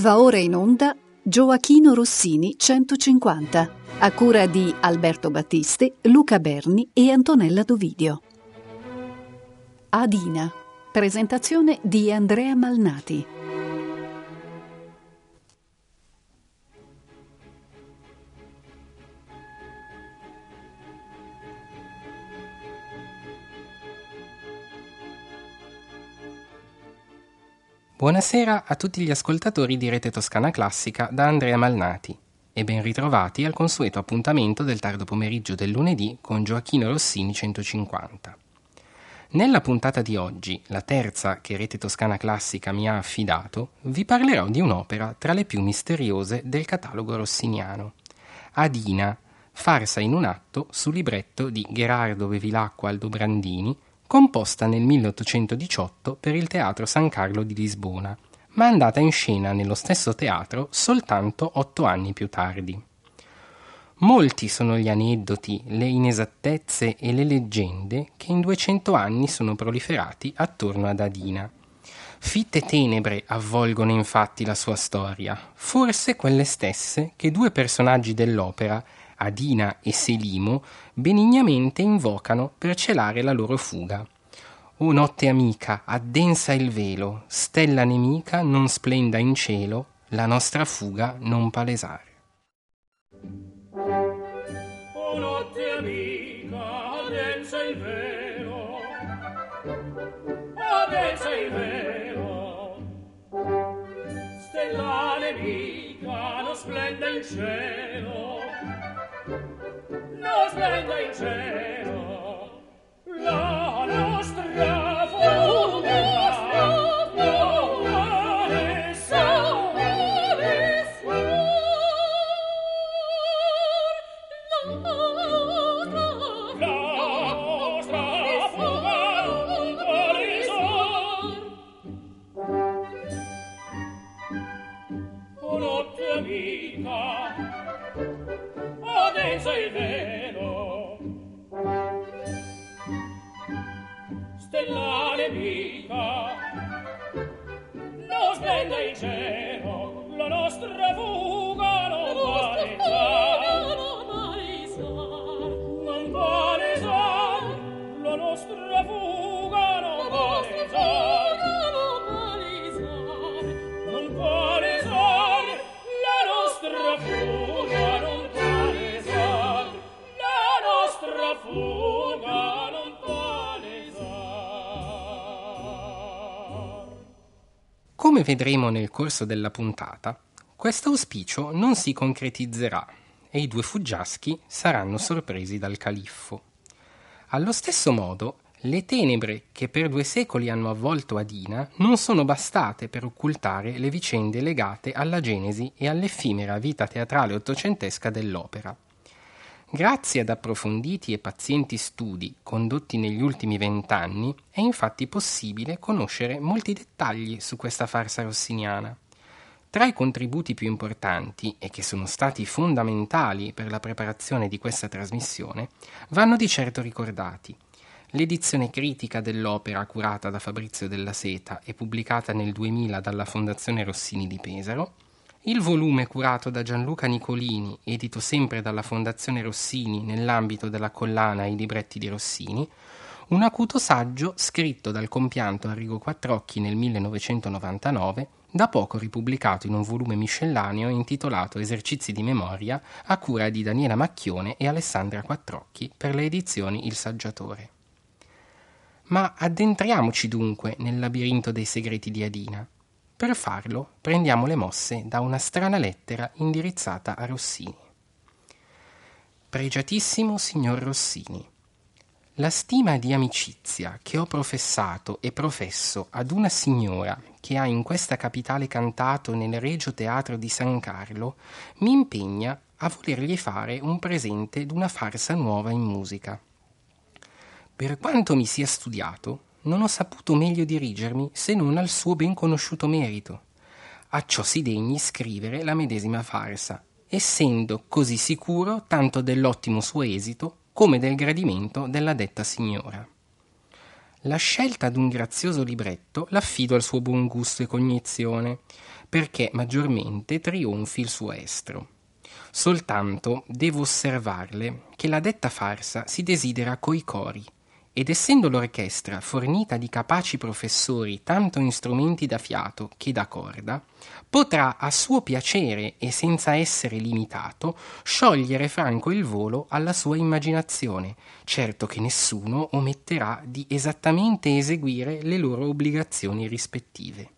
Va ora in onda Gioachino Rossini 150, a cura di Alberto Battisti, Luca Berni e Antonella Dovidio. Adina, presentazione di Andrea Malnati. Buonasera a tutti gli ascoltatori di Rete Toscana Classica da Andrea Malnati e ben ritrovati al consueto appuntamento del tardo pomeriggio del lunedì con Gioachino Rossini 150. Nella puntata di oggi, la terza che Rete Toscana Classica mi ha affidato, vi parlerò di un'opera tra le più misteriose del catalogo rossiniano. Adina, farsa in un atto su libretto di Gerardo Bevilacqua Aldobrandini, composta nel 1818 per il Teatro San Carlo di Lisbona, ma andata in scena nello stesso teatro soltanto otto anni più tardi. Molti sono gli aneddoti, le inesattezze e le leggende che in 200 anni sono proliferati attorno ad Adina. Fitte tenebre avvolgono infatti la sua storia, forse quelle stesse che due personaggi dell'opera Adina e Selimo benignamente invocano per celare la loro fuga. O notte amica, addensa il velo, stella nemica non splenda in cielo, la nostra fuga non palesare. O notte amica, addensa il velo, addensa il velo, stella nemica non splenda in cielo, non splenda in corso della puntata, questo auspicio non si concretizzerà e i due fuggiaschi saranno sorpresi dal califfo. Allo stesso modo, le tenebre che per due secoli hanno avvolto Adina non sono bastate per occultare le vicende legate alla genesi e all'effimera vita teatrale ottocentesca dell'opera. Grazie ad approfonditi e pazienti studi condotti negli ultimi vent'anni è infatti possibile conoscere molti dettagli su questa farsa rossiniana. Tra i contributi più importanti e che sono stati fondamentali per la preparazione di questa trasmissione vanno di certo ricordati l'edizione critica dell'opera curata da Fabrizio della Seta e pubblicata nel 2000 dalla Fondazione Rossini di Pesaro, il volume curato da Gianluca Nicolini, edito sempre dalla Fondazione Rossini nell'ambito della collana I libretti di Rossini, un acuto saggio scritto dal compianto Arrigo Quattrocchi nel 1999, da poco ripubblicato in un volume miscellaneo intitolato Esercizi di memoria a cura di Daniela Macchione e Alessandra Quattrocchi per le edizioni Il Saggiatore. Ma addentriamoci dunque nel labirinto dei segreti di Adina. Per farlo prendiamo le mosse da una strana lettera indirizzata a Rossini. Pregiatissimo signor Rossini, la stima di amicizia che ho professato e professo ad una signora che ha in questa capitale cantato nel Regio Teatro di San Carlo mi impegna a volergli fare un presente d'una farsa nuova in musica. Per quanto mi sia studiato, non ho saputo meglio dirigermi se non al suo ben conosciuto merito. A ciò si degni scrivere la medesima farsa, essendo così sicuro tanto dell'ottimo suo esito come del gradimento della detta signora. La scelta d'un grazioso libretto l'affido al suo buon gusto e cognizione, perché maggiormente trionfi il suo estro. Soltanto devo osservarle che la detta farsa si desidera coi cori, ed essendo l'orchestra fornita di capaci professori tanto in strumenti da fiato che da corda, potrà a suo piacere e senza essere limitato sciogliere franco il volo alla sua immaginazione, certo che nessuno ometterà di esattamente eseguire le loro obbligazioni rispettive.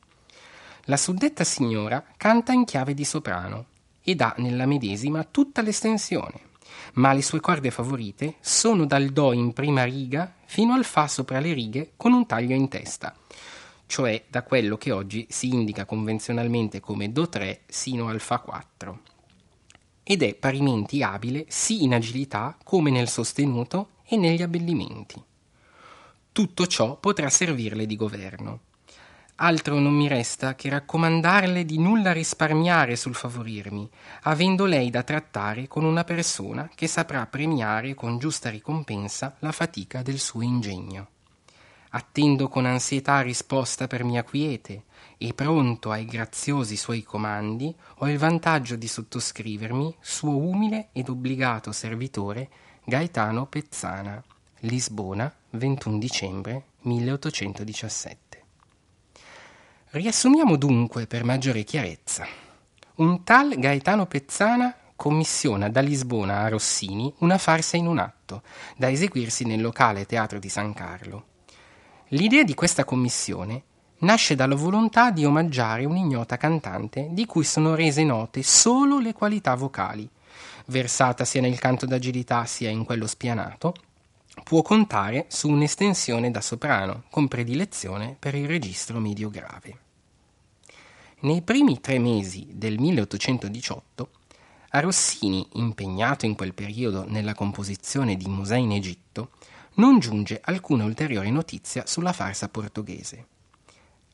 La suddetta signora canta in chiave di soprano ed ha nella medesima tutta l'estensione ma le sue corde favorite sono dal Do in prima riga fino al Fa sopra le righe con un taglio in testa, cioè da quello che oggi si indica convenzionalmente come Do3 sino al Fa4. Ed è parimenti abile sì in agilità come nel sostenuto e negli abbellimenti. Tutto ciò potrà servirle di governo altro non mi resta che raccomandarle di nulla risparmiare sul favorirmi, avendo lei da trattare con una persona che saprà premiare con giusta ricompensa la fatica del suo ingegno. Attendo con ansietà risposta per mia quiete, e pronto ai graziosi suoi comandi ho il vantaggio di sottoscrivermi suo umile ed obbligato servitore Gaetano Pezzana, Lisbona, 21 dicembre 1817. Riassumiamo dunque per maggiore chiarezza. Un tal Gaetano Pezzana commissiona da Lisbona a Rossini una farsa in un atto, da eseguirsi nel locale teatro di San Carlo. L'idea di questa commissione nasce dalla volontà di omaggiare un'ignota cantante di cui sono rese note solo le qualità vocali, versata sia nel canto d'agilità sia in quello spianato, può contare su un'estensione da soprano, con predilezione per il registro medio grave. Nei primi tre mesi del 1818, a Rossini, impegnato in quel periodo nella composizione di Musei in Egitto, non giunge alcuna ulteriore notizia sulla farsa portoghese.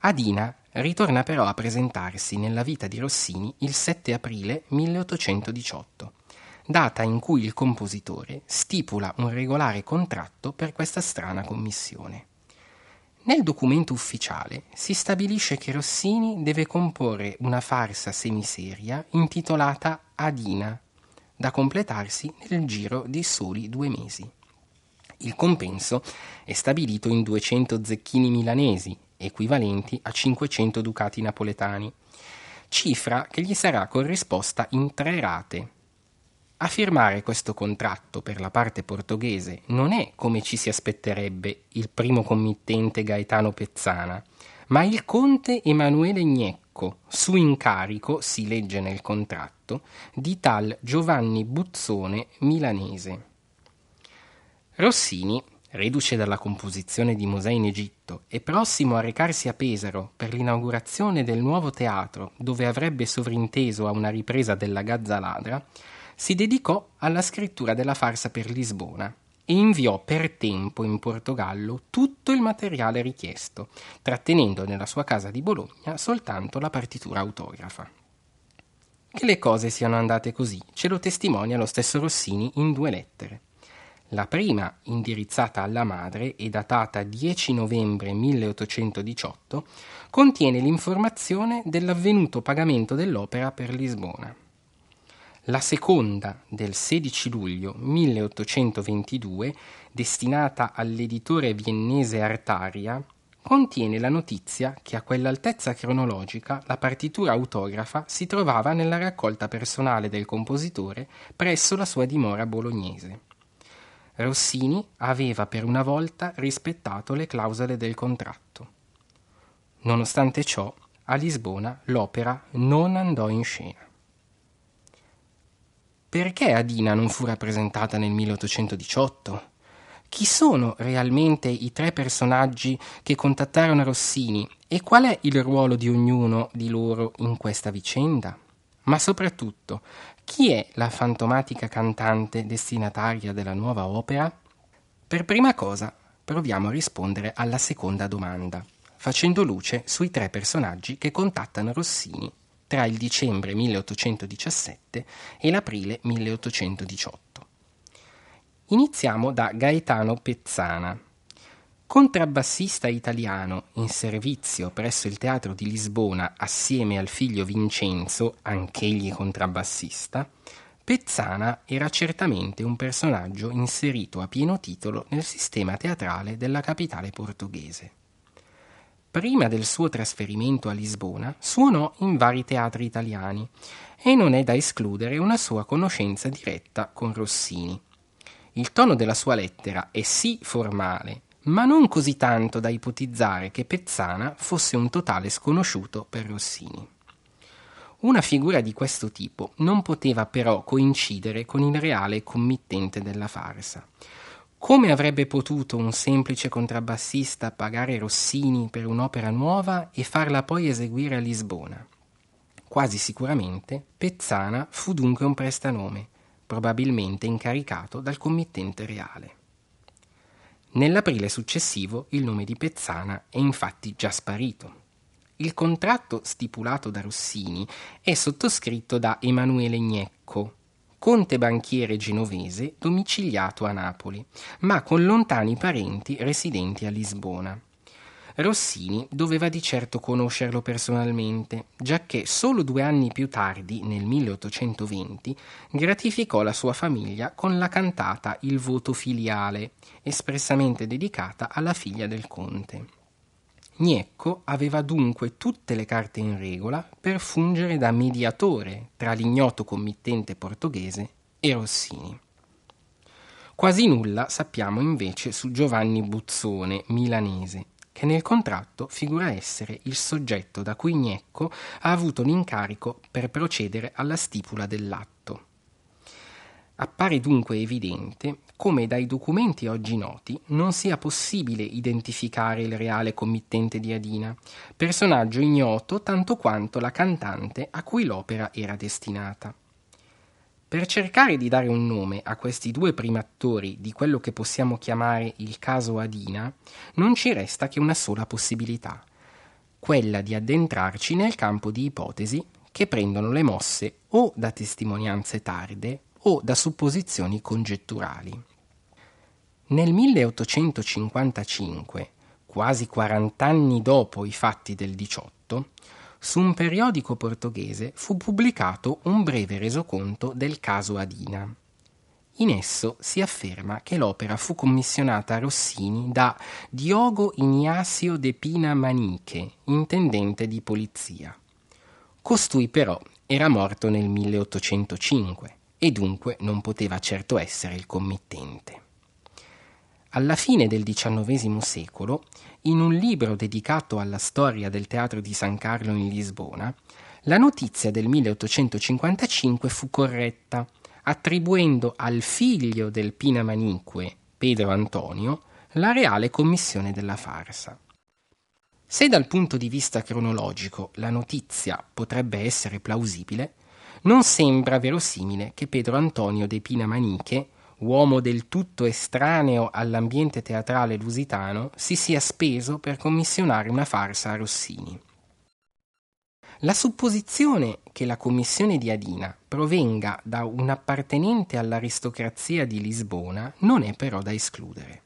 Adina ritorna però a presentarsi nella vita di Rossini il 7 aprile 1818 data in cui il compositore stipula un regolare contratto per questa strana commissione. Nel documento ufficiale si stabilisce che Rossini deve comporre una farsa semiseria intitolata Adina, da completarsi nel giro di soli due mesi. Il compenso è stabilito in 200 zecchini milanesi, equivalenti a 500 ducati napoletani, cifra che gli sarà corrisposta in tre rate, a firmare questo contratto per la parte portoghese non è, come ci si aspetterebbe, il primo committente Gaetano Pezzana, ma il conte Emanuele Gnecco, su incarico, si legge nel contratto, di tal Giovanni Buzzone milanese. Rossini, reduce dalla composizione di Mosè in Egitto e prossimo a recarsi a Pesaro per l'inaugurazione del nuovo teatro dove avrebbe sovrinteso a una ripresa della Gazza Ladra, si dedicò alla scrittura della farsa per Lisbona e inviò per tempo in Portogallo tutto il materiale richiesto, trattenendo nella sua casa di Bologna soltanto la partitura autografa. Che le cose siano andate così ce lo testimonia lo stesso Rossini in due lettere. La prima, indirizzata alla madre e datata 10 novembre 1818, contiene l'informazione dell'avvenuto pagamento dell'opera per Lisbona. La seconda, del 16 luglio 1822, destinata all'editore viennese Artaria, contiene la notizia che a quell'altezza cronologica la partitura autografa si trovava nella raccolta personale del compositore presso la sua dimora bolognese. Rossini aveva per una volta rispettato le clausole del contratto. Nonostante ciò, a Lisbona l'opera non andò in scena. Perché Adina non fu rappresentata nel 1818? Chi sono realmente i tre personaggi che contattarono Rossini e qual è il ruolo di ognuno di loro in questa vicenda? Ma soprattutto, chi è la fantomatica cantante destinataria della nuova opera? Per prima cosa, proviamo a rispondere alla seconda domanda, facendo luce sui tre personaggi che contattano Rossini tra il dicembre 1817 e l'aprile 1818. Iniziamo da Gaetano Pezzana. Contrabbassista italiano in servizio presso il Teatro di Lisbona assieme al figlio Vincenzo, anch'egli contrabbassista, Pezzana era certamente un personaggio inserito a pieno titolo nel sistema teatrale della capitale portoghese. Prima del suo trasferimento a Lisbona suonò in vari teatri italiani e non è da escludere una sua conoscenza diretta con Rossini. Il tono della sua lettera è sì formale, ma non così tanto da ipotizzare che Pezzana fosse un totale sconosciuto per Rossini. Una figura di questo tipo non poteva però coincidere con il reale committente della farsa. Come avrebbe potuto un semplice contrabbassista pagare Rossini per un'opera nuova e farla poi eseguire a Lisbona? Quasi sicuramente Pezzana fu dunque un prestanome, probabilmente incaricato dal committente reale. Nell'aprile successivo il nome di Pezzana è infatti già sparito. Il contratto stipulato da Rossini è sottoscritto da Emanuele Gnecco, conte banchiere genovese domiciliato a Napoli, ma con lontani parenti residenti a Lisbona. Rossini doveva di certo conoscerlo personalmente, giacché solo due anni più tardi, nel 1820, gratificò la sua famiglia con la cantata Il voto filiale, espressamente dedicata alla figlia del conte. Gnecco aveva dunque tutte le carte in regola per fungere da mediatore tra l'ignoto committente portoghese e Rossini. Quasi nulla sappiamo invece su Giovanni Buzzone, milanese, che nel contratto figura essere il soggetto da cui Gnecco ha avuto l'incarico per procedere alla stipula dell'atto. Appare dunque evidente come dai documenti oggi noti non sia possibile identificare il reale committente di Adina, personaggio ignoto tanto quanto la cantante a cui l'opera era destinata. Per cercare di dare un nome a questi due primattori di quello che possiamo chiamare il caso Adina, non ci resta che una sola possibilità, quella di addentrarci nel campo di ipotesi che prendono le mosse o da testimonianze tarde o da supposizioni congetturali. Nel 1855, quasi 40 anni dopo i fatti del 18, su un periodico portoghese fu pubblicato un breve resoconto del caso Adina. In esso si afferma che l'opera fu commissionata a Rossini da Diogo Ignacio de Pina Maniche, intendente di polizia. Costui però era morto nel 1805 e dunque non poteva certo essere il committente. Alla fine del XIX secolo, in un libro dedicato alla storia del teatro di San Carlo in Lisbona, la notizia del 1855 fu corretta, attribuendo al figlio del Pina Manique, Pedro Antonio, la reale commissione della farsa. Se dal punto di vista cronologico la notizia potrebbe essere plausibile, non sembra verosimile che Pedro Antonio de Pina Maniche uomo del tutto estraneo all'ambiente teatrale lusitano, si sia speso per commissionare una farsa a Rossini. La supposizione che la commissione di Adina provenga da un appartenente all'aristocrazia di Lisbona non è però da escludere.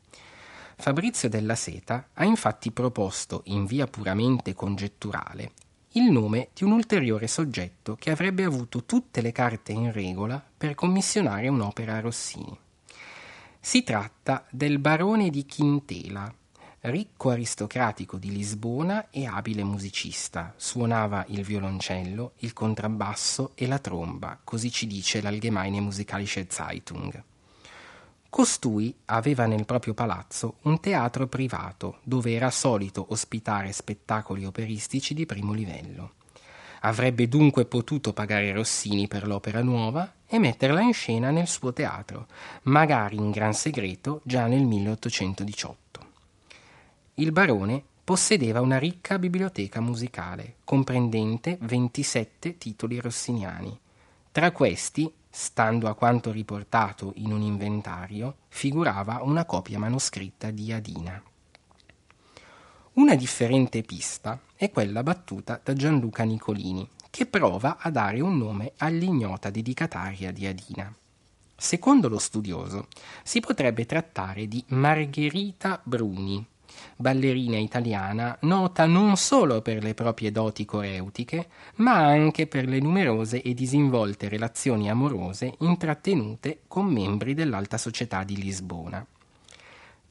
Fabrizio della Seta ha infatti proposto, in via puramente congetturale, il nome di un ulteriore soggetto che avrebbe avuto tutte le carte in regola per commissionare un'opera a Rossini. Si tratta del barone di Quintela, ricco aristocratico di Lisbona e abile musicista. Suonava il violoncello, il contrabbasso e la tromba, così ci dice l'Allgemeine Musikalische Zeitung. Costui aveva nel proprio palazzo un teatro privato dove era solito ospitare spettacoli operistici di primo livello. Avrebbe dunque potuto pagare Rossini per l'opera nuova e metterla in scena nel suo teatro, magari in gran segreto già nel 1818. Il barone possedeva una ricca biblioteca musicale, comprendente 27 titoli rossiniani. Tra questi stando a quanto riportato in un inventario, figurava una copia manoscritta di Adina. Una differente pista è quella battuta da Gianluca Nicolini, che prova a dare un nome all'ignota dedicataria di Adina. Secondo lo studioso, si potrebbe trattare di Margherita Bruni, ballerina italiana nota non solo per le proprie doti coreutiche, ma anche per le numerose e disinvolte relazioni amorose intrattenute con membri dell'alta società di Lisbona.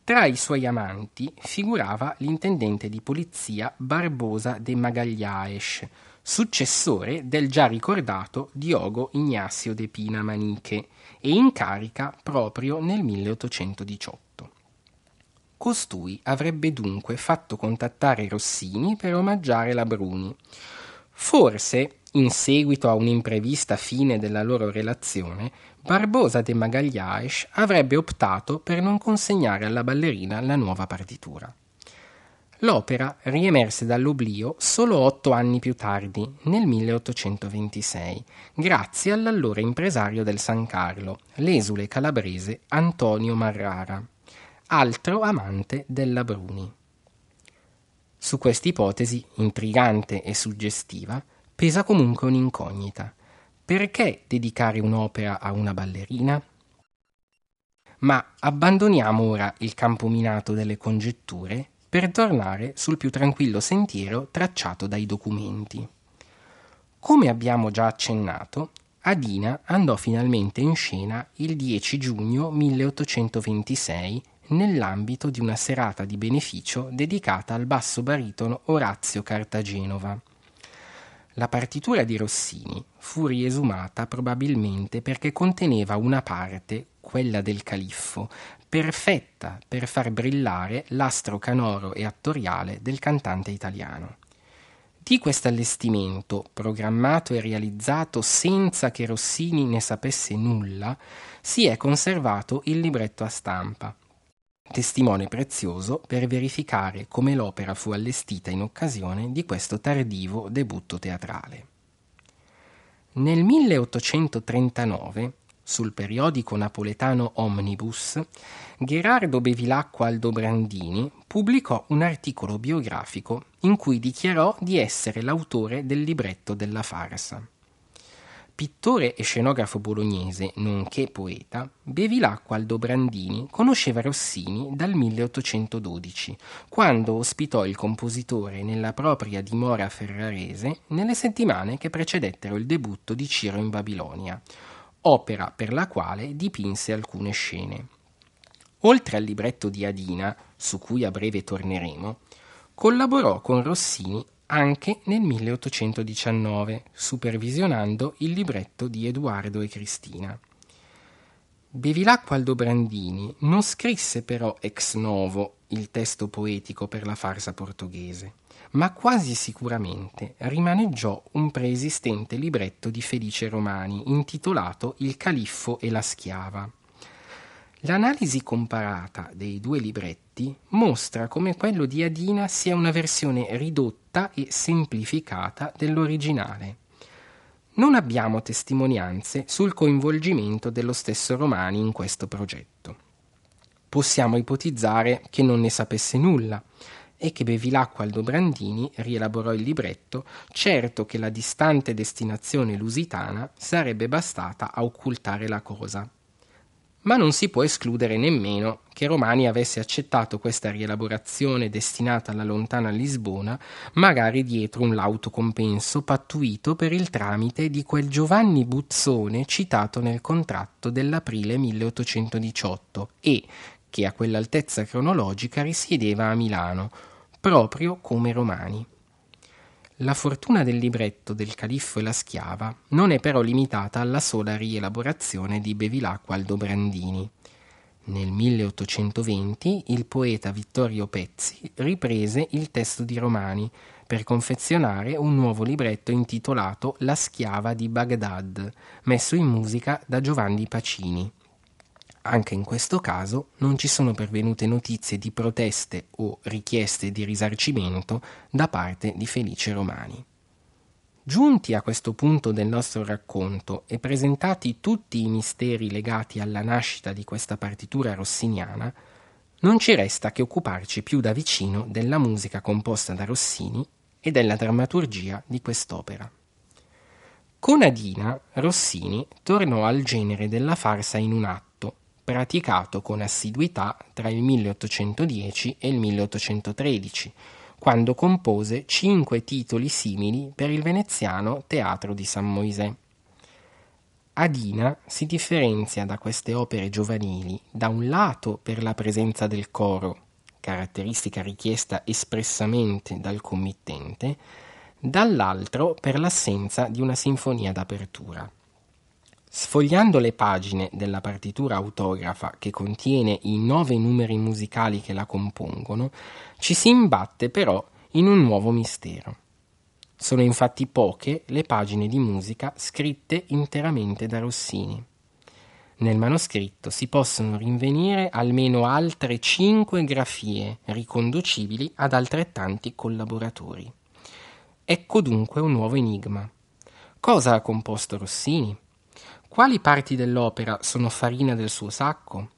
Tra i suoi amanti figurava l'intendente di polizia Barbosa de Magalhães, successore del già ricordato Diogo Ignacio de Pina Maniche e in carica proprio nel 1818. Costui avrebbe dunque fatto contattare Rossini per omaggiare la Bruni. Forse, in seguito a un'imprevista fine della loro relazione, Barbosa de Magalhães avrebbe optato per non consegnare alla ballerina la nuova partitura. L'opera riemerse dall'oblio solo otto anni più tardi, nel 1826, grazie all'allora impresario del San Carlo, l'esule calabrese Antonio Marrara altro amante della Bruni. Su questa ipotesi, intrigante e suggestiva, pesa comunque un'incognita. Perché dedicare un'opera a una ballerina? Ma abbandoniamo ora il campo minato delle congetture per tornare sul più tranquillo sentiero tracciato dai documenti. Come abbiamo già accennato, Adina andò finalmente in scena il 10 giugno 1826 nell'ambito di una serata di beneficio dedicata al basso baritono Orazio Cartagenova. La partitura di Rossini fu riesumata probabilmente perché conteneva una parte, quella del califfo, perfetta per far brillare l'astro canoro e attoriale del cantante italiano. Di questo allestimento, programmato e realizzato senza che Rossini ne sapesse nulla, si è conservato il libretto a stampa, testimone prezioso per verificare come l'opera fu allestita in occasione di questo tardivo debutto teatrale. Nel 1839, sul periodico napoletano Omnibus, Gherardo Bevilacqua Aldobrandini pubblicò un articolo biografico in cui dichiarò di essere l'autore del libretto della farsa. Pittore e scenografo bolognese, nonché poeta, Bevilacqua Aldobrandini conosceva Rossini dal 1812, quando ospitò il compositore nella propria dimora ferrarese nelle settimane che precedettero il debutto di Ciro in Babilonia, opera per la quale dipinse alcune scene. Oltre al libretto di Adina, su cui a breve torneremo, collaborò con Rossini anche nel 1819, supervisionando il libretto di Edoardo e Cristina. Bevilacqua Aldobrandini non scrisse però ex novo il testo poetico per la farsa portoghese, ma quasi sicuramente rimaneggiò un preesistente libretto di Felice Romani intitolato Il califfo e la schiava. L'analisi comparata dei due libretti mostra come quello di Adina sia una versione ridotta e semplificata dell'originale. Non abbiamo testimonianze sul coinvolgimento dello stesso Romani in questo progetto. Possiamo ipotizzare che non ne sapesse nulla e che Bevilacqua Aldobrandini rielaborò il libretto, certo che la distante destinazione lusitana sarebbe bastata a occultare la cosa ma non si può escludere nemmeno che Romani avesse accettato questa rielaborazione destinata alla lontana Lisbona, magari dietro un lauto compenso pattuito per il tramite di quel Giovanni Buzzone citato nel contratto dell'aprile 1818 e che a quell'altezza cronologica risiedeva a Milano, proprio come Romani. La fortuna del libretto del Califfo e la schiava non è però limitata alla sola rielaborazione di Bevilacqua Aldobrandini. Nel 1820 il poeta Vittorio Pezzi riprese il testo di Romani per confezionare un nuovo libretto intitolato La schiava di Baghdad, messo in musica da Giovanni Pacini. Anche in questo caso non ci sono pervenute notizie di proteste o richieste di risarcimento da parte di Felice Romani. Giunti a questo punto del nostro racconto e presentati tutti i misteri legati alla nascita di questa partitura rossiniana, non ci resta che occuparci più da vicino della musica composta da Rossini e della drammaturgia di quest'opera. Con Adina, Rossini tornò al genere della farsa in un atto praticato con assiduità tra il 1810 e il 1813, quando compose cinque titoli simili per il veneziano Teatro di San Moisè. Adina si differenzia da queste opere giovanili da un lato per la presenza del coro, caratteristica richiesta espressamente dal committente, dall'altro per l'assenza di una sinfonia d'apertura. Sfogliando le pagine della partitura autografa che contiene i nove numeri musicali che la compongono, ci si imbatte però in un nuovo mistero. Sono infatti poche le pagine di musica scritte interamente da Rossini. Nel manoscritto si possono rinvenire almeno altre cinque grafie riconducibili ad altrettanti collaboratori. Ecco dunque un nuovo enigma. Cosa ha composto Rossini? Quali parti dell'opera sono farina del suo sacco?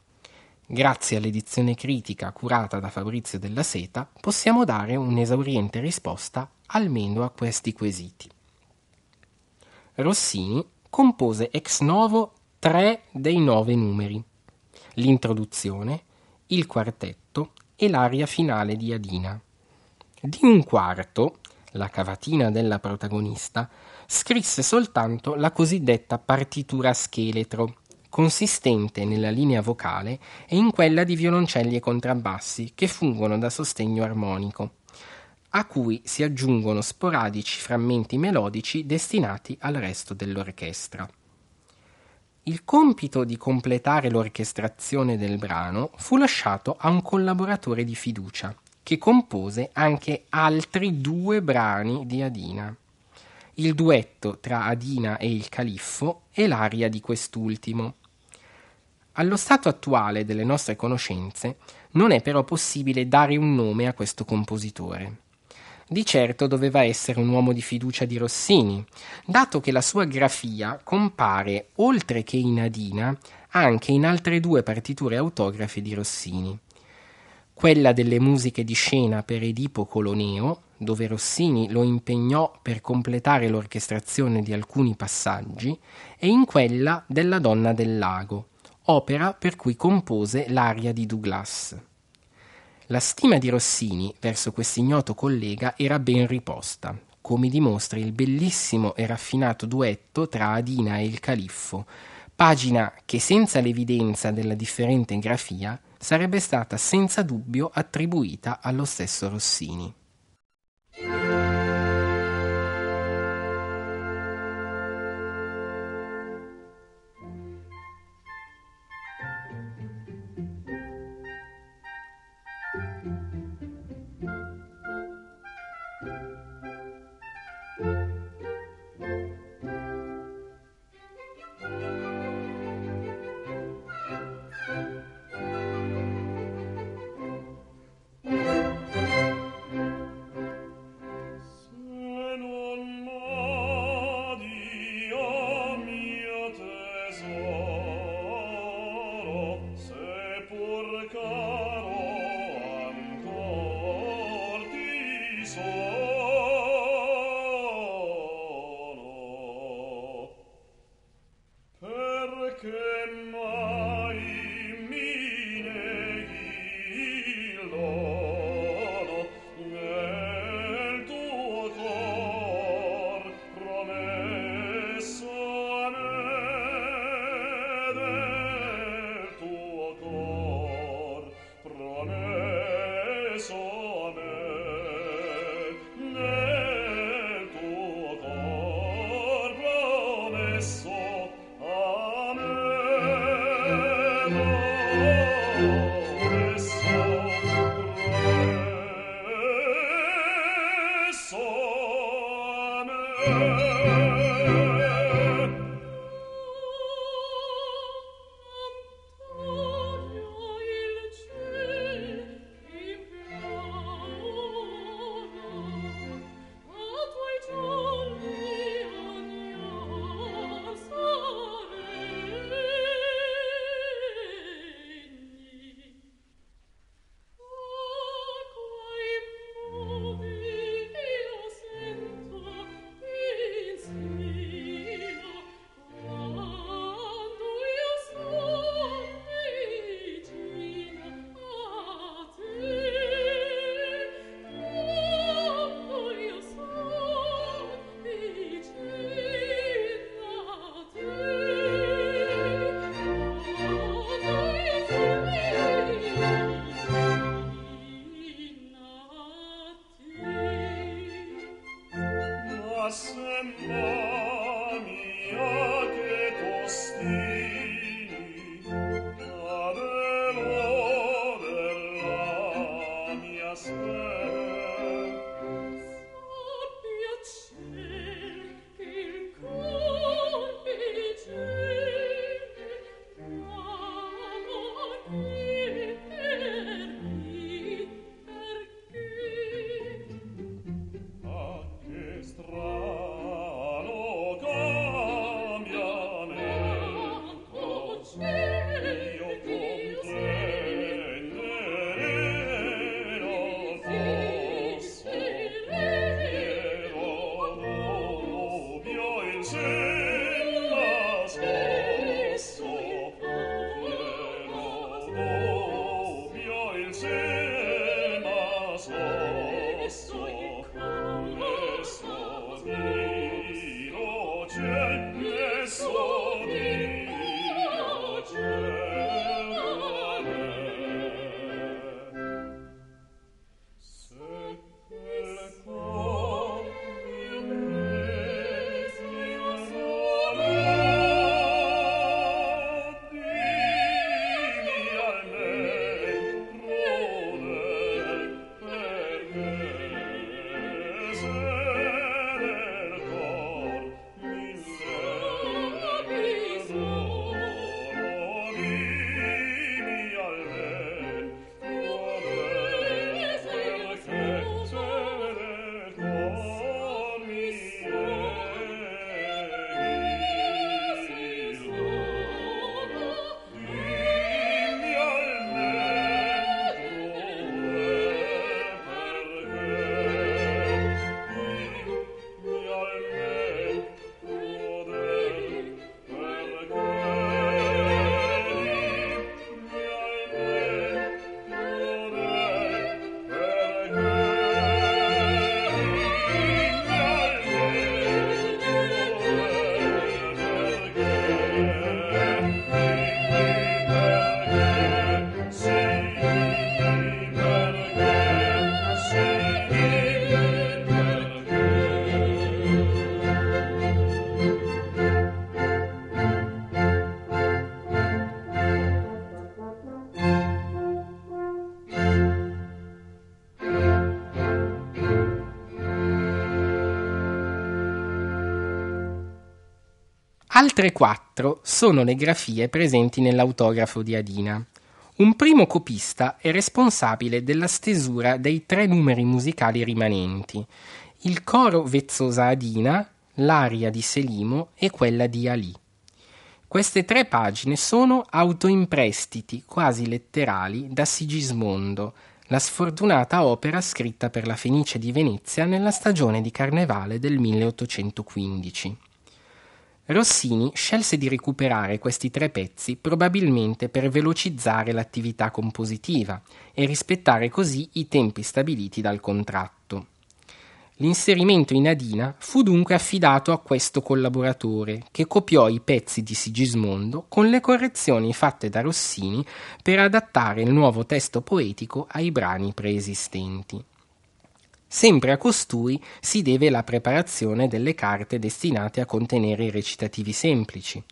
Grazie all'edizione critica curata da Fabrizio della Seta possiamo dare un'esauriente risposta almeno a questi quesiti. Rossini compose ex novo tre dei nove numeri, l'introduzione, il quartetto e l'aria finale di Adina. Di un quarto, la cavatina della protagonista, scrisse soltanto la cosiddetta partitura scheletro, consistente nella linea vocale e in quella di violoncelli e contrabbassi che fungono da sostegno armonico, a cui si aggiungono sporadici frammenti melodici destinati al resto dell'orchestra. Il compito di completare l'orchestrazione del brano fu lasciato a un collaboratore di fiducia, che compose anche altri due brani di Adina il duetto tra Adina e il califfo e l'aria di quest'ultimo. Allo stato attuale delle nostre conoscenze non è però possibile dare un nome a questo compositore. Di certo doveva essere un uomo di fiducia di Rossini, dato che la sua grafia compare, oltre che in Adina, anche in altre due partiture autografe di Rossini. Quella delle musiche di scena per Edipo Coloneo, dove Rossini lo impegnò per completare l'orchestrazione di alcuni passaggi, e in quella della Donna del Lago, opera per cui compose l'aria di Douglas. La stima di Rossini verso quest'ignoto collega era ben riposta, come dimostra il bellissimo e raffinato duetto tra Adina e il Califfo, pagina che senza l'evidenza della differente grafia sarebbe stata senza dubbio attribuita allo stesso Rossini. Yeah. Altre quattro sono le grafie presenti nell'autografo di Adina. Un primo copista è responsabile della stesura dei tre numeri musicali rimanenti, il coro Vezzosa Adina, l'aria di Selimo e quella di Ali. Queste tre pagine sono autoimprestiti quasi letterali da Sigismondo, la sfortunata opera scritta per la Fenice di Venezia nella stagione di carnevale del 1815. Rossini scelse di recuperare questi tre pezzi probabilmente per velocizzare l'attività compositiva e rispettare così i tempi stabiliti dal contratto. L'inserimento in Adina fu dunque affidato a questo collaboratore, che copiò i pezzi di Sigismondo con le correzioni fatte da Rossini per adattare il nuovo testo poetico ai brani preesistenti. Sempre a costui si deve la preparazione delle carte destinate a contenere i recitativi semplici.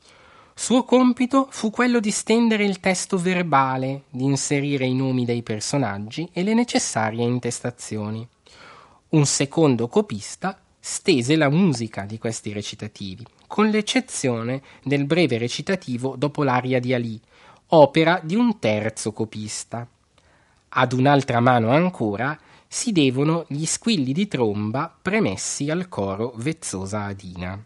Suo compito fu quello di stendere il testo verbale, di inserire i nomi dei personaggi e le necessarie intestazioni. Un secondo copista stese la musica di questi recitativi, con l'eccezione del breve recitativo dopo l'aria di Ali, opera di un terzo copista. Ad un'altra mano ancora si devono gli squilli di tromba premessi al coro Vezzosa Adina.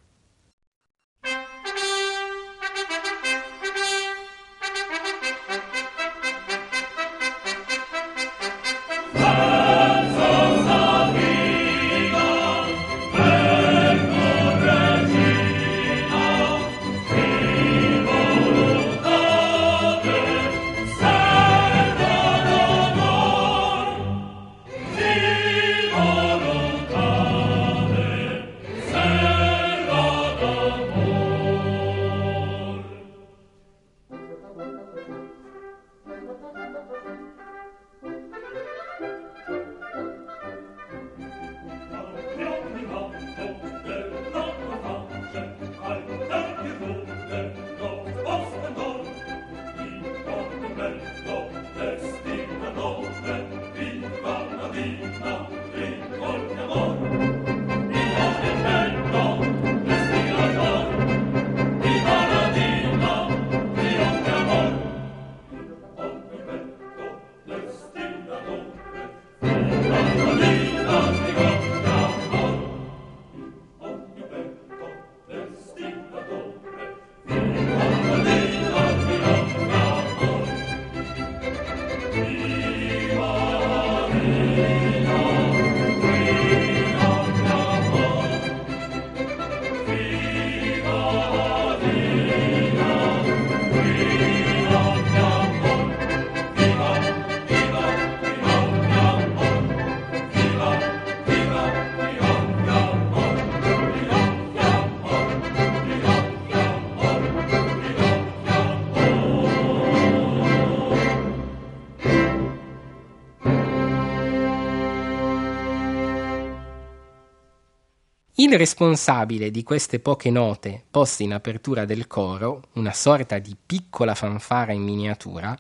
Il responsabile di queste poche note poste in apertura del coro, una sorta di piccola fanfara in miniatura,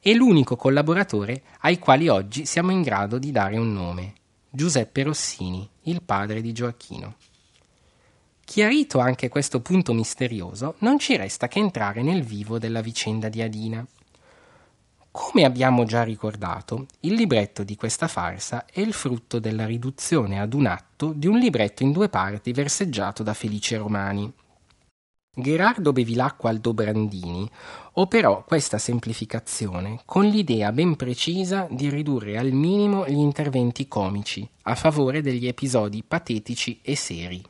è l'unico collaboratore ai quali oggi siamo in grado di dare un nome, Giuseppe Rossini, il padre di Gioacchino. Chiarito anche questo punto misterioso, non ci resta che entrare nel vivo della vicenda di Adina. Come abbiamo già ricordato, il libretto di questa farsa è il frutto della riduzione ad un atto di un libretto in due parti verseggiato da Felice Romani. Gherardo Bevilacqua Aldobrandini operò questa semplificazione con l'idea ben precisa di ridurre al minimo gli interventi comici a favore degli episodi patetici e seri.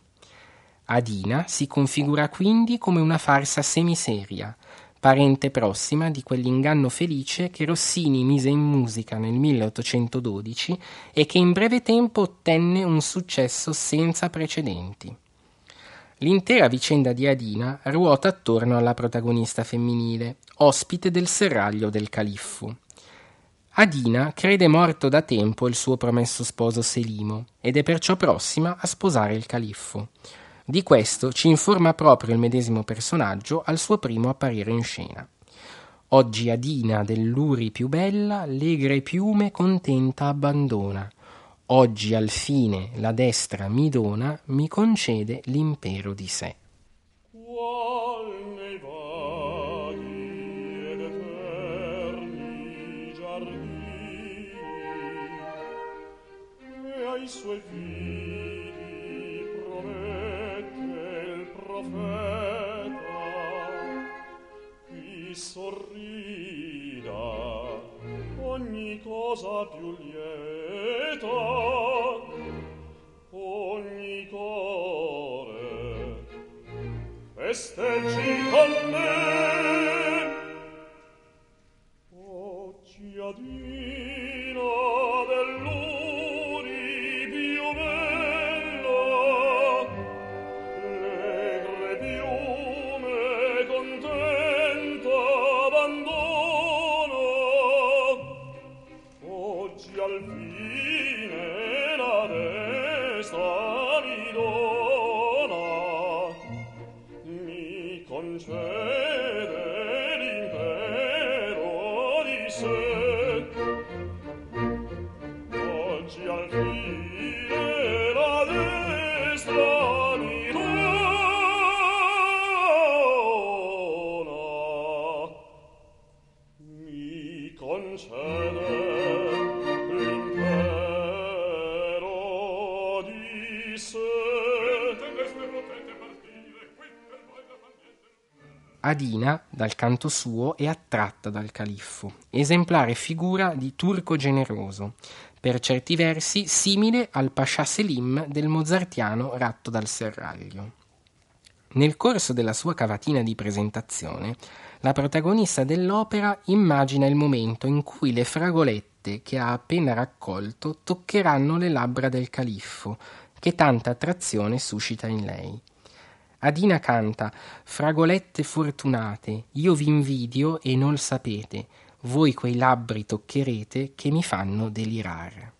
Adina si configura quindi come una farsa semiseria, parente prossima di quell'inganno felice che Rossini mise in musica nel 1812 e che in breve tempo ottenne un successo senza precedenti. L'intera vicenda di Adina ruota attorno alla protagonista femminile, ospite del serraglio del califfo. Adina crede morto da tempo il suo promesso sposo Selimo ed è perciò prossima a sposare il califfo. Di questo ci informa proprio il medesimo personaggio al suo primo apparire in scena. Oggi Adina dell'Uri più bella, legre piume contenta abbandona. Oggi al fine la destra mi dona, mi concede l'impero di sé. suoi figli profeta qui sorrida ogni cosa più lieta ogni core festeggi con me. Adina, dal canto suo, è attratta dal califfo, esemplare figura di turco generoso, per certi versi simile al Pascià Selim del mozartiano ratto dal serraglio. Nel corso della sua cavatina di presentazione, la protagonista dell'opera immagina il momento in cui le fragolette che ha appena raccolto toccheranno le labbra del califfo, che tanta attrazione suscita in lei. Adina canta Fragolette fortunate, io vi invidio e non sapete, voi quei labbri toccherete che mi fanno delirare.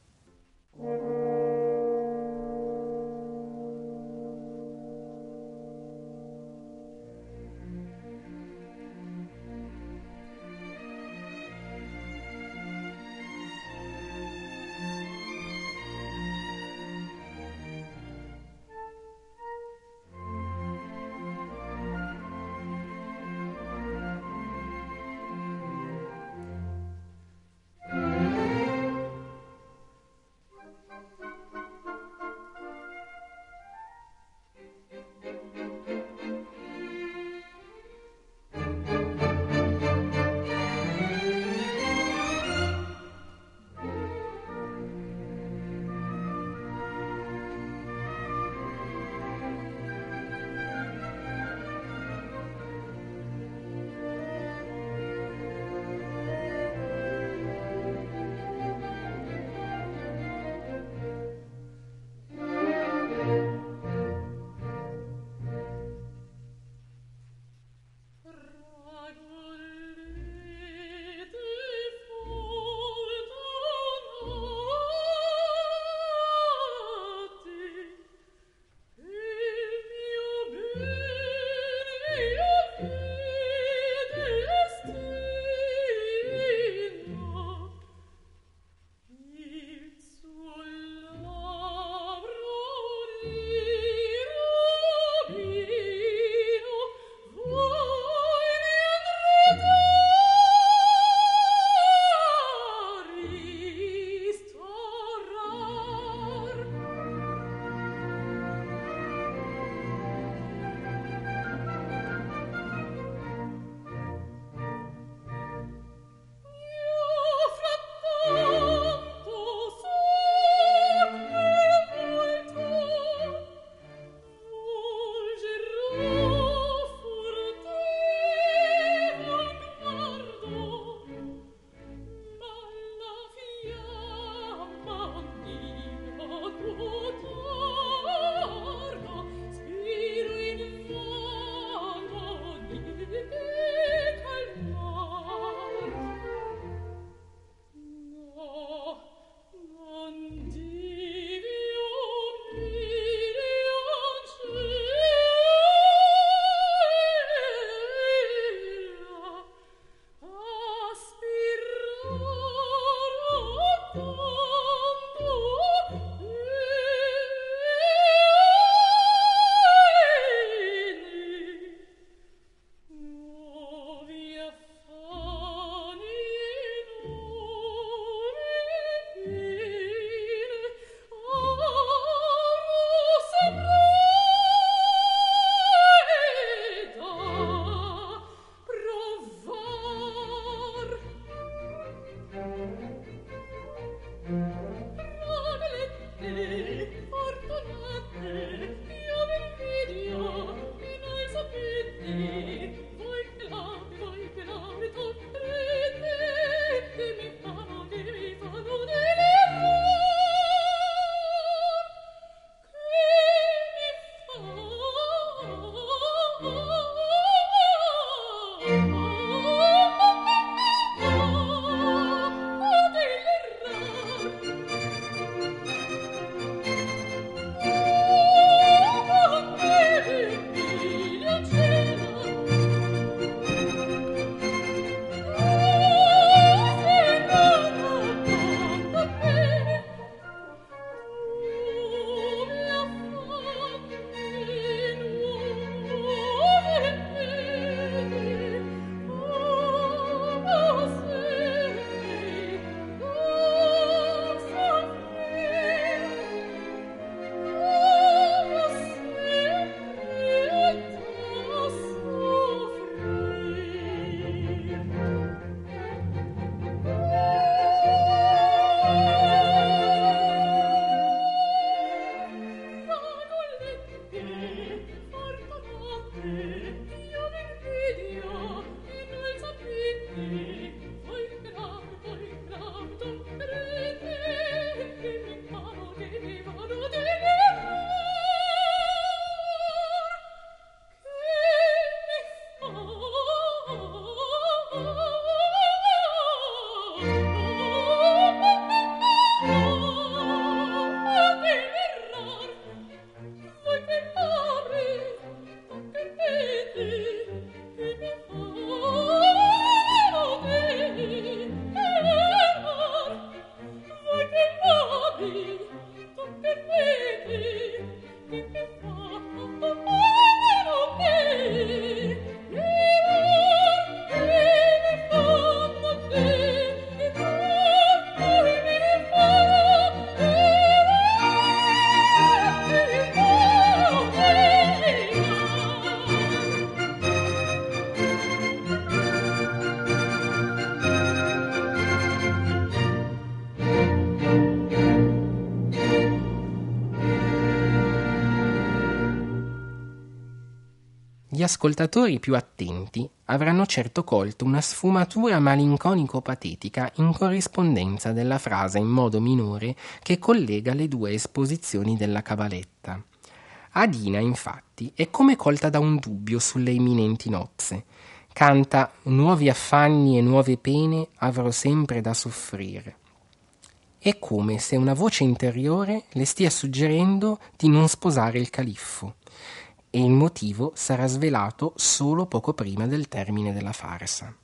Gli ascoltatori più attenti avranno certo colto una sfumatura malinconico-patetica in corrispondenza della frase in modo minore che collega le due esposizioni della cavaletta. Adina, infatti, è come colta da un dubbio sulle imminenti nozze. Canta nuovi affanni e nuove pene avrò sempre da soffrire. È come se una voce interiore le stia suggerendo di non sposare il califfo e il motivo sarà svelato solo poco prima del termine della farsa.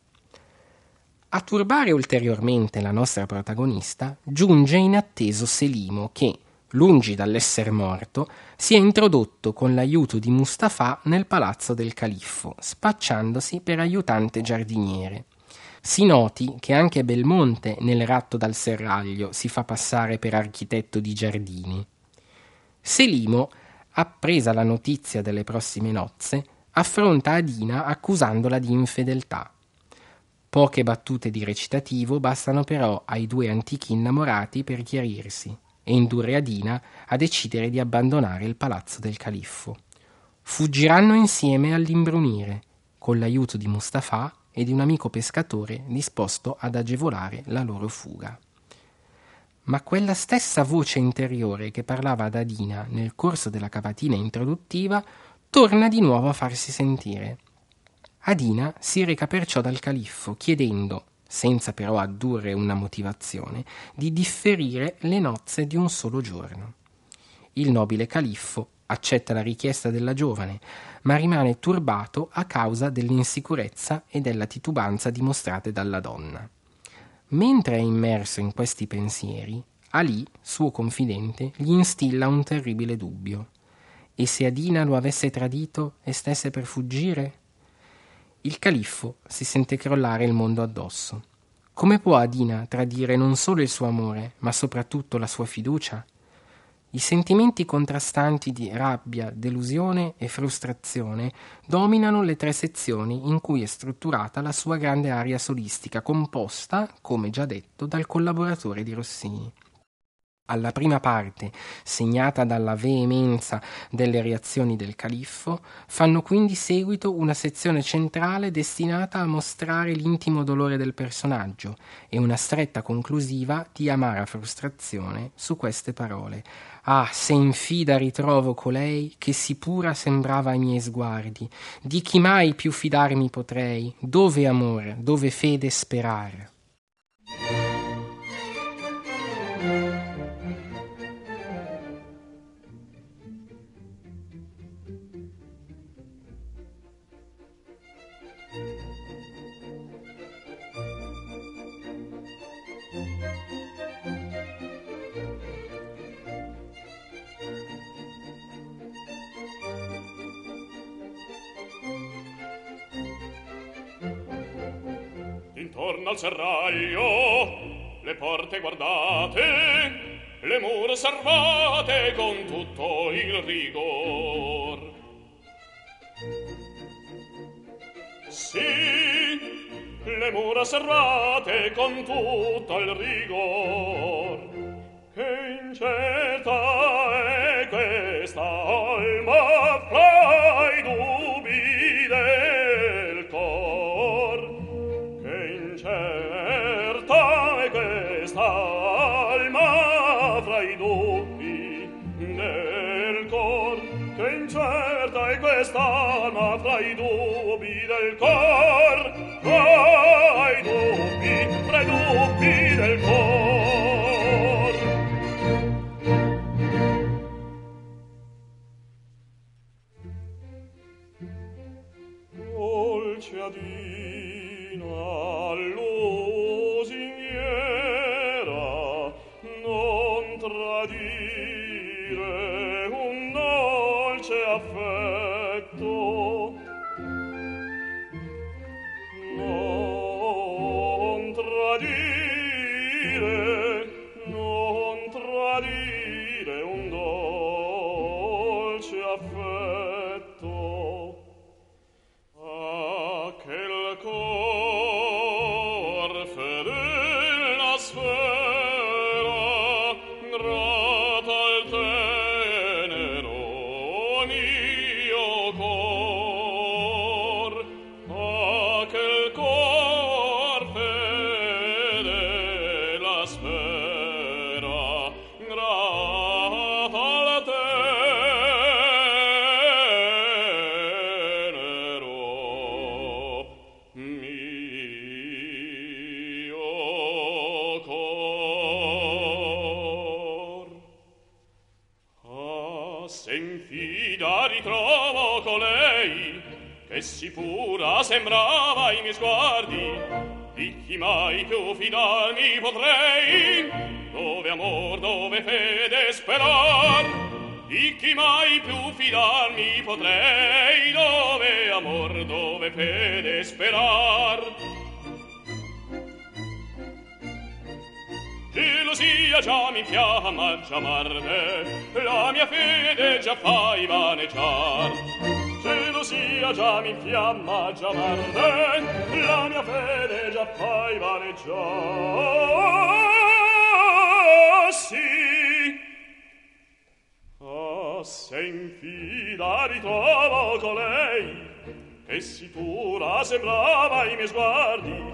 A turbare ulteriormente la nostra protagonista giunge inatteso Selimo che, lungi dall'essere morto, si è introdotto con l'aiuto di Mustafa nel palazzo del califfo, spacciandosi per aiutante giardiniere. Si noti che anche Belmonte nel ratto dal serraglio si fa passare per architetto di giardini. Selimo appresa la notizia delle prossime nozze, affronta Adina accusandola di infedeltà. Poche battute di recitativo bastano però ai due antichi innamorati per chiarirsi e indurre Adina a decidere di abbandonare il palazzo del califfo. Fuggiranno insieme all'imbrunire, con l'aiuto di Mustafa e di un amico pescatore disposto ad agevolare la loro fuga ma quella stessa voce interiore che parlava ad Adina nel corso della cavatina introduttiva torna di nuovo a farsi sentire. Adina si reca perciò dal califfo chiedendo, senza però addurre una motivazione, di differire le nozze di un solo giorno. Il nobile califfo accetta la richiesta della giovane, ma rimane turbato a causa dell'insicurezza e della titubanza dimostrate dalla donna. Mentre è immerso in questi pensieri, Ali, suo confidente, gli instilla un terribile dubbio. E se Adina lo avesse tradito e stesse per fuggire? Il califfo si sente crollare il mondo addosso. Come può Adina tradire non solo il suo amore, ma soprattutto la sua fiducia? I sentimenti contrastanti di rabbia, delusione e frustrazione dominano le tre sezioni in cui è strutturata la sua grande aria solistica, composta, come già detto, dal collaboratore di Rossini alla prima parte, segnata dalla veemenza delle reazioni del califfo, fanno quindi seguito una sezione centrale destinata a mostrare l'intimo dolore del personaggio e una stretta conclusiva di amara frustrazione su queste parole. Ah, se in fida ritrovo colei che sì pura sembrava ai miei sguardi, di chi mai più fidarmi potrei, dove amore, dove fede sperare. Intorno al serraglio le porte guardate le mura servate con tutto il rigor. Sì le mura serrate con tutto il rigor che incerta è questa alma fra lei che si pura sembrava i miei sguardi di chi mai più fidarmi potrei dove amor dove fede sperar di chi mai più fidarmi potrei dove amor dove fede sperar. Gelosia già mi fiamma già marde la mia fede già fai vaneggiar mia già mi infiamma, già m'arde, la mia fede già fai vaneggia. Sì, ah, se infidari ritrovo colei, e sicura sembrava i miei sguardi,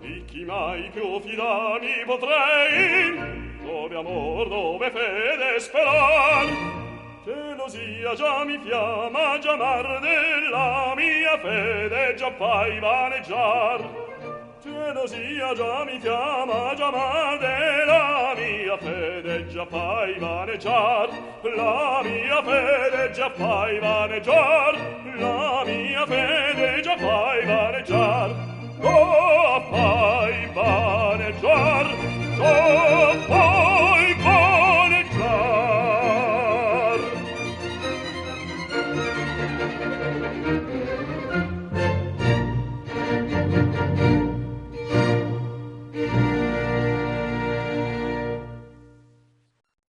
di chi mai più fidarmi potrei, dove amor, dove fede sperar, fantasia già mi fiamma, già mar della mia fede, già fai vaneggiar. Gelosia già mi chiama, già mar della mia fede, già fai vaneggiar. La mia fede già fai vaneggiar, la mia fede già fai vaneggiar. Oh, fai vaneggiar, oh,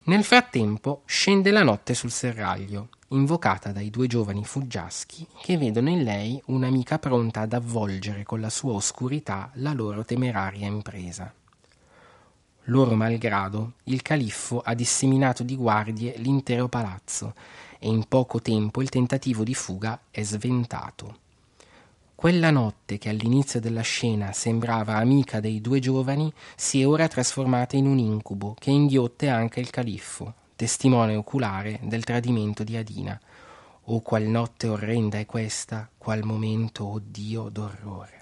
Nel frattempo scende la notte sul serraglio, invocata dai due giovani fuggiaschi che vedono in lei un'amica pronta ad avvolgere con la sua oscurità la loro temeraria impresa. Loro malgrado, il califfo ha disseminato di guardie l'intero palazzo e in poco tempo il tentativo di fuga è sventato. Quella notte che all'inizio della scena sembrava amica dei due giovani si è ora trasformata in un incubo che inghiotte anche il califfo, testimone oculare del tradimento di Adina. Oh, qual notte orrenda è questa, qual momento, oh Dio, d'orrore.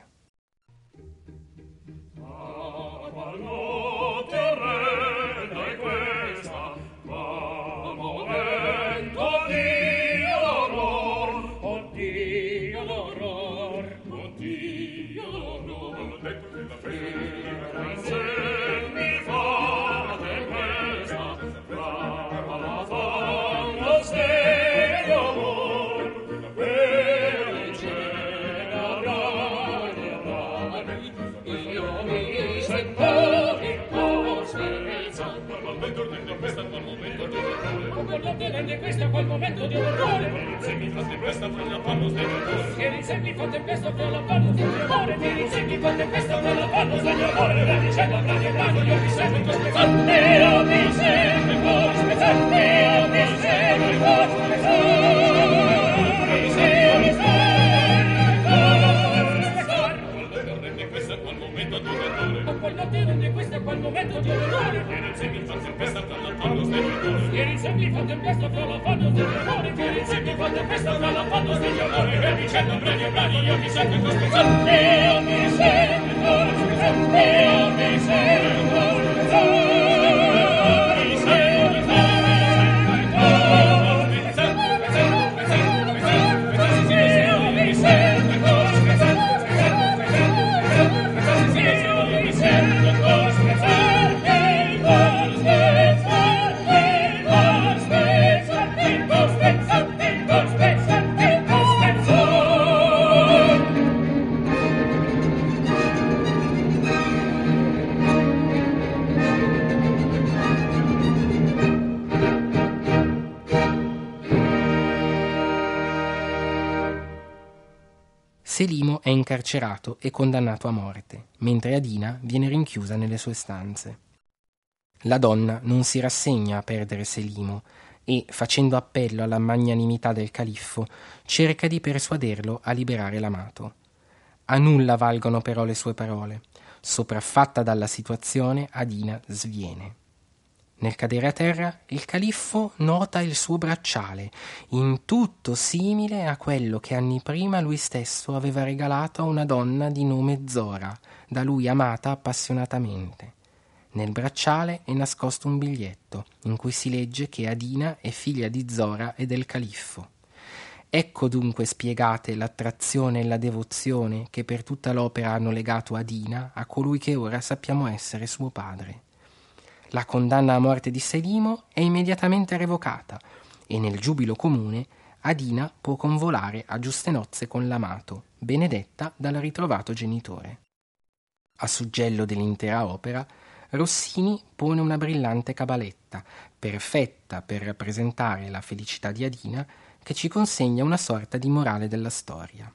Momento di orrore Che insegni fa tempesta fra la pallo sdegnatore Che insegni fa tempesta fra la pallo sdegnatore Che insegni fa tempesta fra la pallo sdegnatore La dicendo fra di brano io mi sento in spezzare Io mi sento in spezzare Io mi sento in spezzare qual momento di orrore. Che insieme fa tempesta tra la fanno stegnatore che insieme fa tempesta tra la fanno stegnatore che insieme fa tempesta tra la fanno stegnatore e dicendo brani e brani io mi sento cospezzare io mi sento cospezzare io mi sento cospezzare è incarcerato e condannato a morte, mentre Adina viene rinchiusa nelle sue stanze. La donna non si rassegna a perdere Selimo e, facendo appello alla magnanimità del califfo, cerca di persuaderlo a liberare l'amato. A nulla valgono però le sue parole. Sopraffatta dalla situazione, Adina sviene. Nel cadere a terra, il califfo nota il suo bracciale, in tutto simile a quello che anni prima lui stesso aveva regalato a una donna di nome Zora, da lui amata appassionatamente. Nel bracciale è nascosto un biglietto, in cui si legge che Adina è figlia di Zora e del califfo. Ecco dunque spiegate l'attrazione e la devozione che per tutta l'opera hanno legato Adina a colui che ora sappiamo essere suo padre. La condanna a morte di Selimo è immediatamente revocata e nel giubilo comune Adina può convolare a giuste nozze con l'amato, benedetta dal ritrovato genitore. A suggello dell'intera opera, Rossini pone una brillante cabaletta, perfetta per rappresentare la felicità di Adina, che ci consegna una sorta di morale della storia.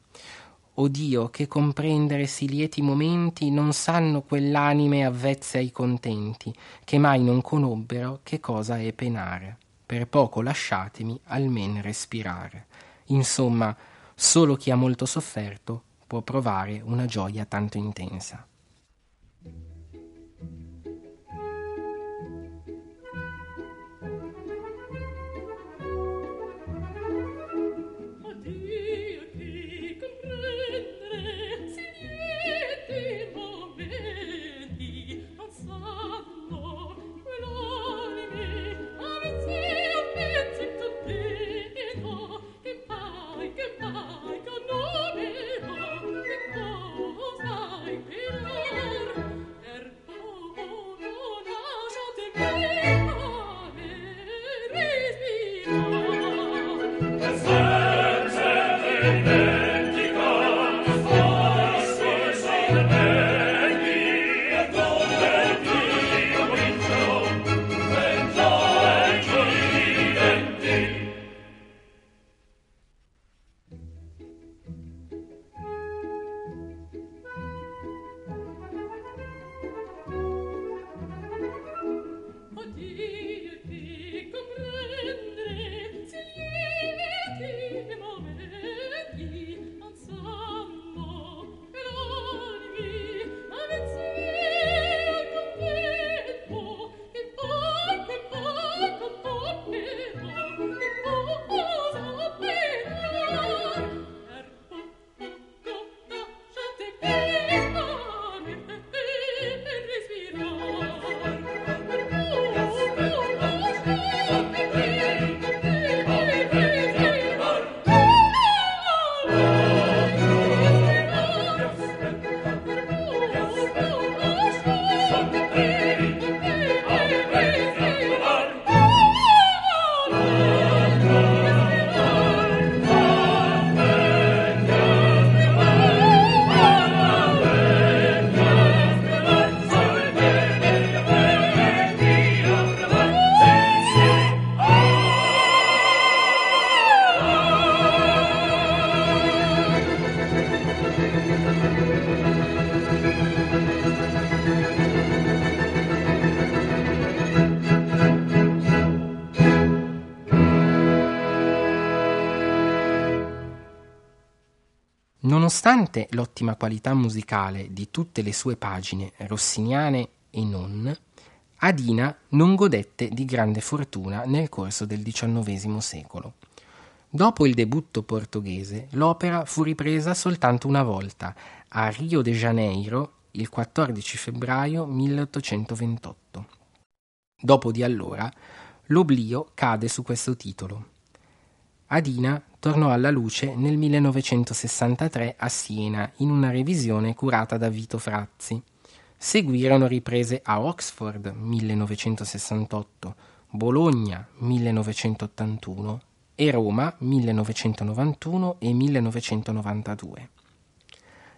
O Dio, che comprendere si lieti momenti non sanno quell'anime avvezze ai contenti, che mai non conobbero che cosa è penare. Per poco lasciatemi almen respirare. Insomma, solo chi ha molto sofferto può provare una gioia tanto intensa. Nonostante l'ottima qualità musicale di tutte le sue pagine rossiniane e non, Adina non godette di grande fortuna nel corso del XIX secolo. Dopo il debutto portoghese, l'opera fu ripresa soltanto una volta, a Rio de Janeiro, il 14 febbraio 1828. Dopo di allora, l'oblio cade su questo titolo. Adina tornò alla luce nel 1963 a Siena in una revisione curata da Vito Frazzi. Seguirono riprese a Oxford 1968, Bologna 1981 e Roma 1991 e 1992.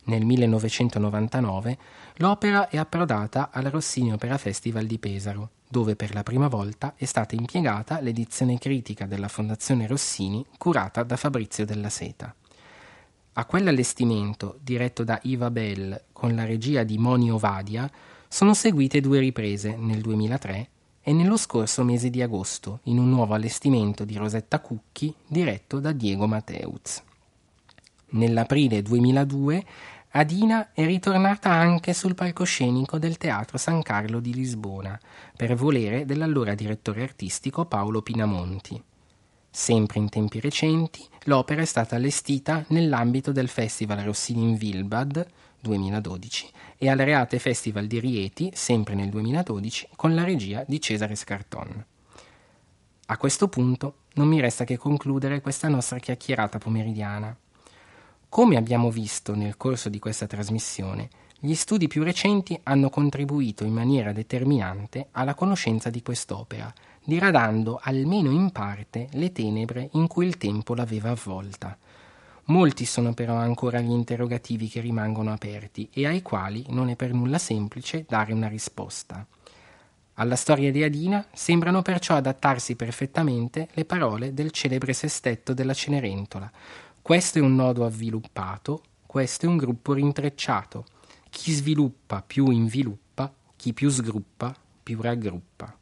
Nel 1999 l'opera è approdata al Rossini Opera Festival di Pesaro, dove per la prima volta è stata impiegata l'edizione critica della Fondazione Rossini curata da Fabrizio della Seta. A quell'allestimento, diretto da Iva Bell con la regia di Moni Ovadia, sono seguite due riprese nel 2003 e nello scorso mese di agosto in un nuovo allestimento di Rosetta Cucchi diretto da Diego Mateuz. Nell'aprile 2002 Adina è ritornata anche sul palcoscenico del Teatro San Carlo di Lisbona, per volere dell'allora direttore artistico Paolo Pinamonti. Sempre in tempi recenti, l'opera è stata allestita nell'ambito del Festival Rossini in Wilbad 2012 e al Reate Festival di Rieti, sempre nel 2012, con la regia di Cesare Scarton. A questo punto non mi resta che concludere questa nostra chiacchierata pomeridiana. Come abbiamo visto nel corso di questa trasmissione, gli studi più recenti hanno contribuito in maniera determinante alla conoscenza di quest'opera, diradando almeno in parte le tenebre in cui il tempo l'aveva avvolta. Molti sono però ancora gli interrogativi che rimangono aperti e ai quali non è per nulla semplice dare una risposta. Alla storia di Adina sembrano perciò adattarsi perfettamente le parole del celebre sestetto della Cenerentola. Questo è un nodo avviluppato, questo è un gruppo rintrecciato. Chi sviluppa più inviluppa, chi più sgruppa più raggruppa.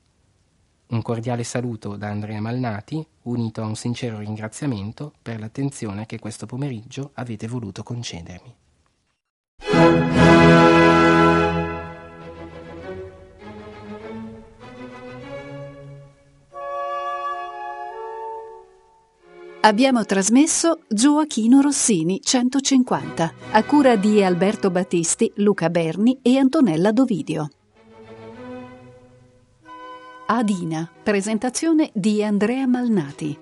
Un cordiale saluto da Andrea Malnati, unito a un sincero ringraziamento per l'attenzione che questo pomeriggio avete voluto concedermi. Abbiamo trasmesso Gioachino Rossini 150 a cura di Alberto Battisti, Luca Berni e Antonella Dovidio. Adina, presentazione di Andrea Malnati.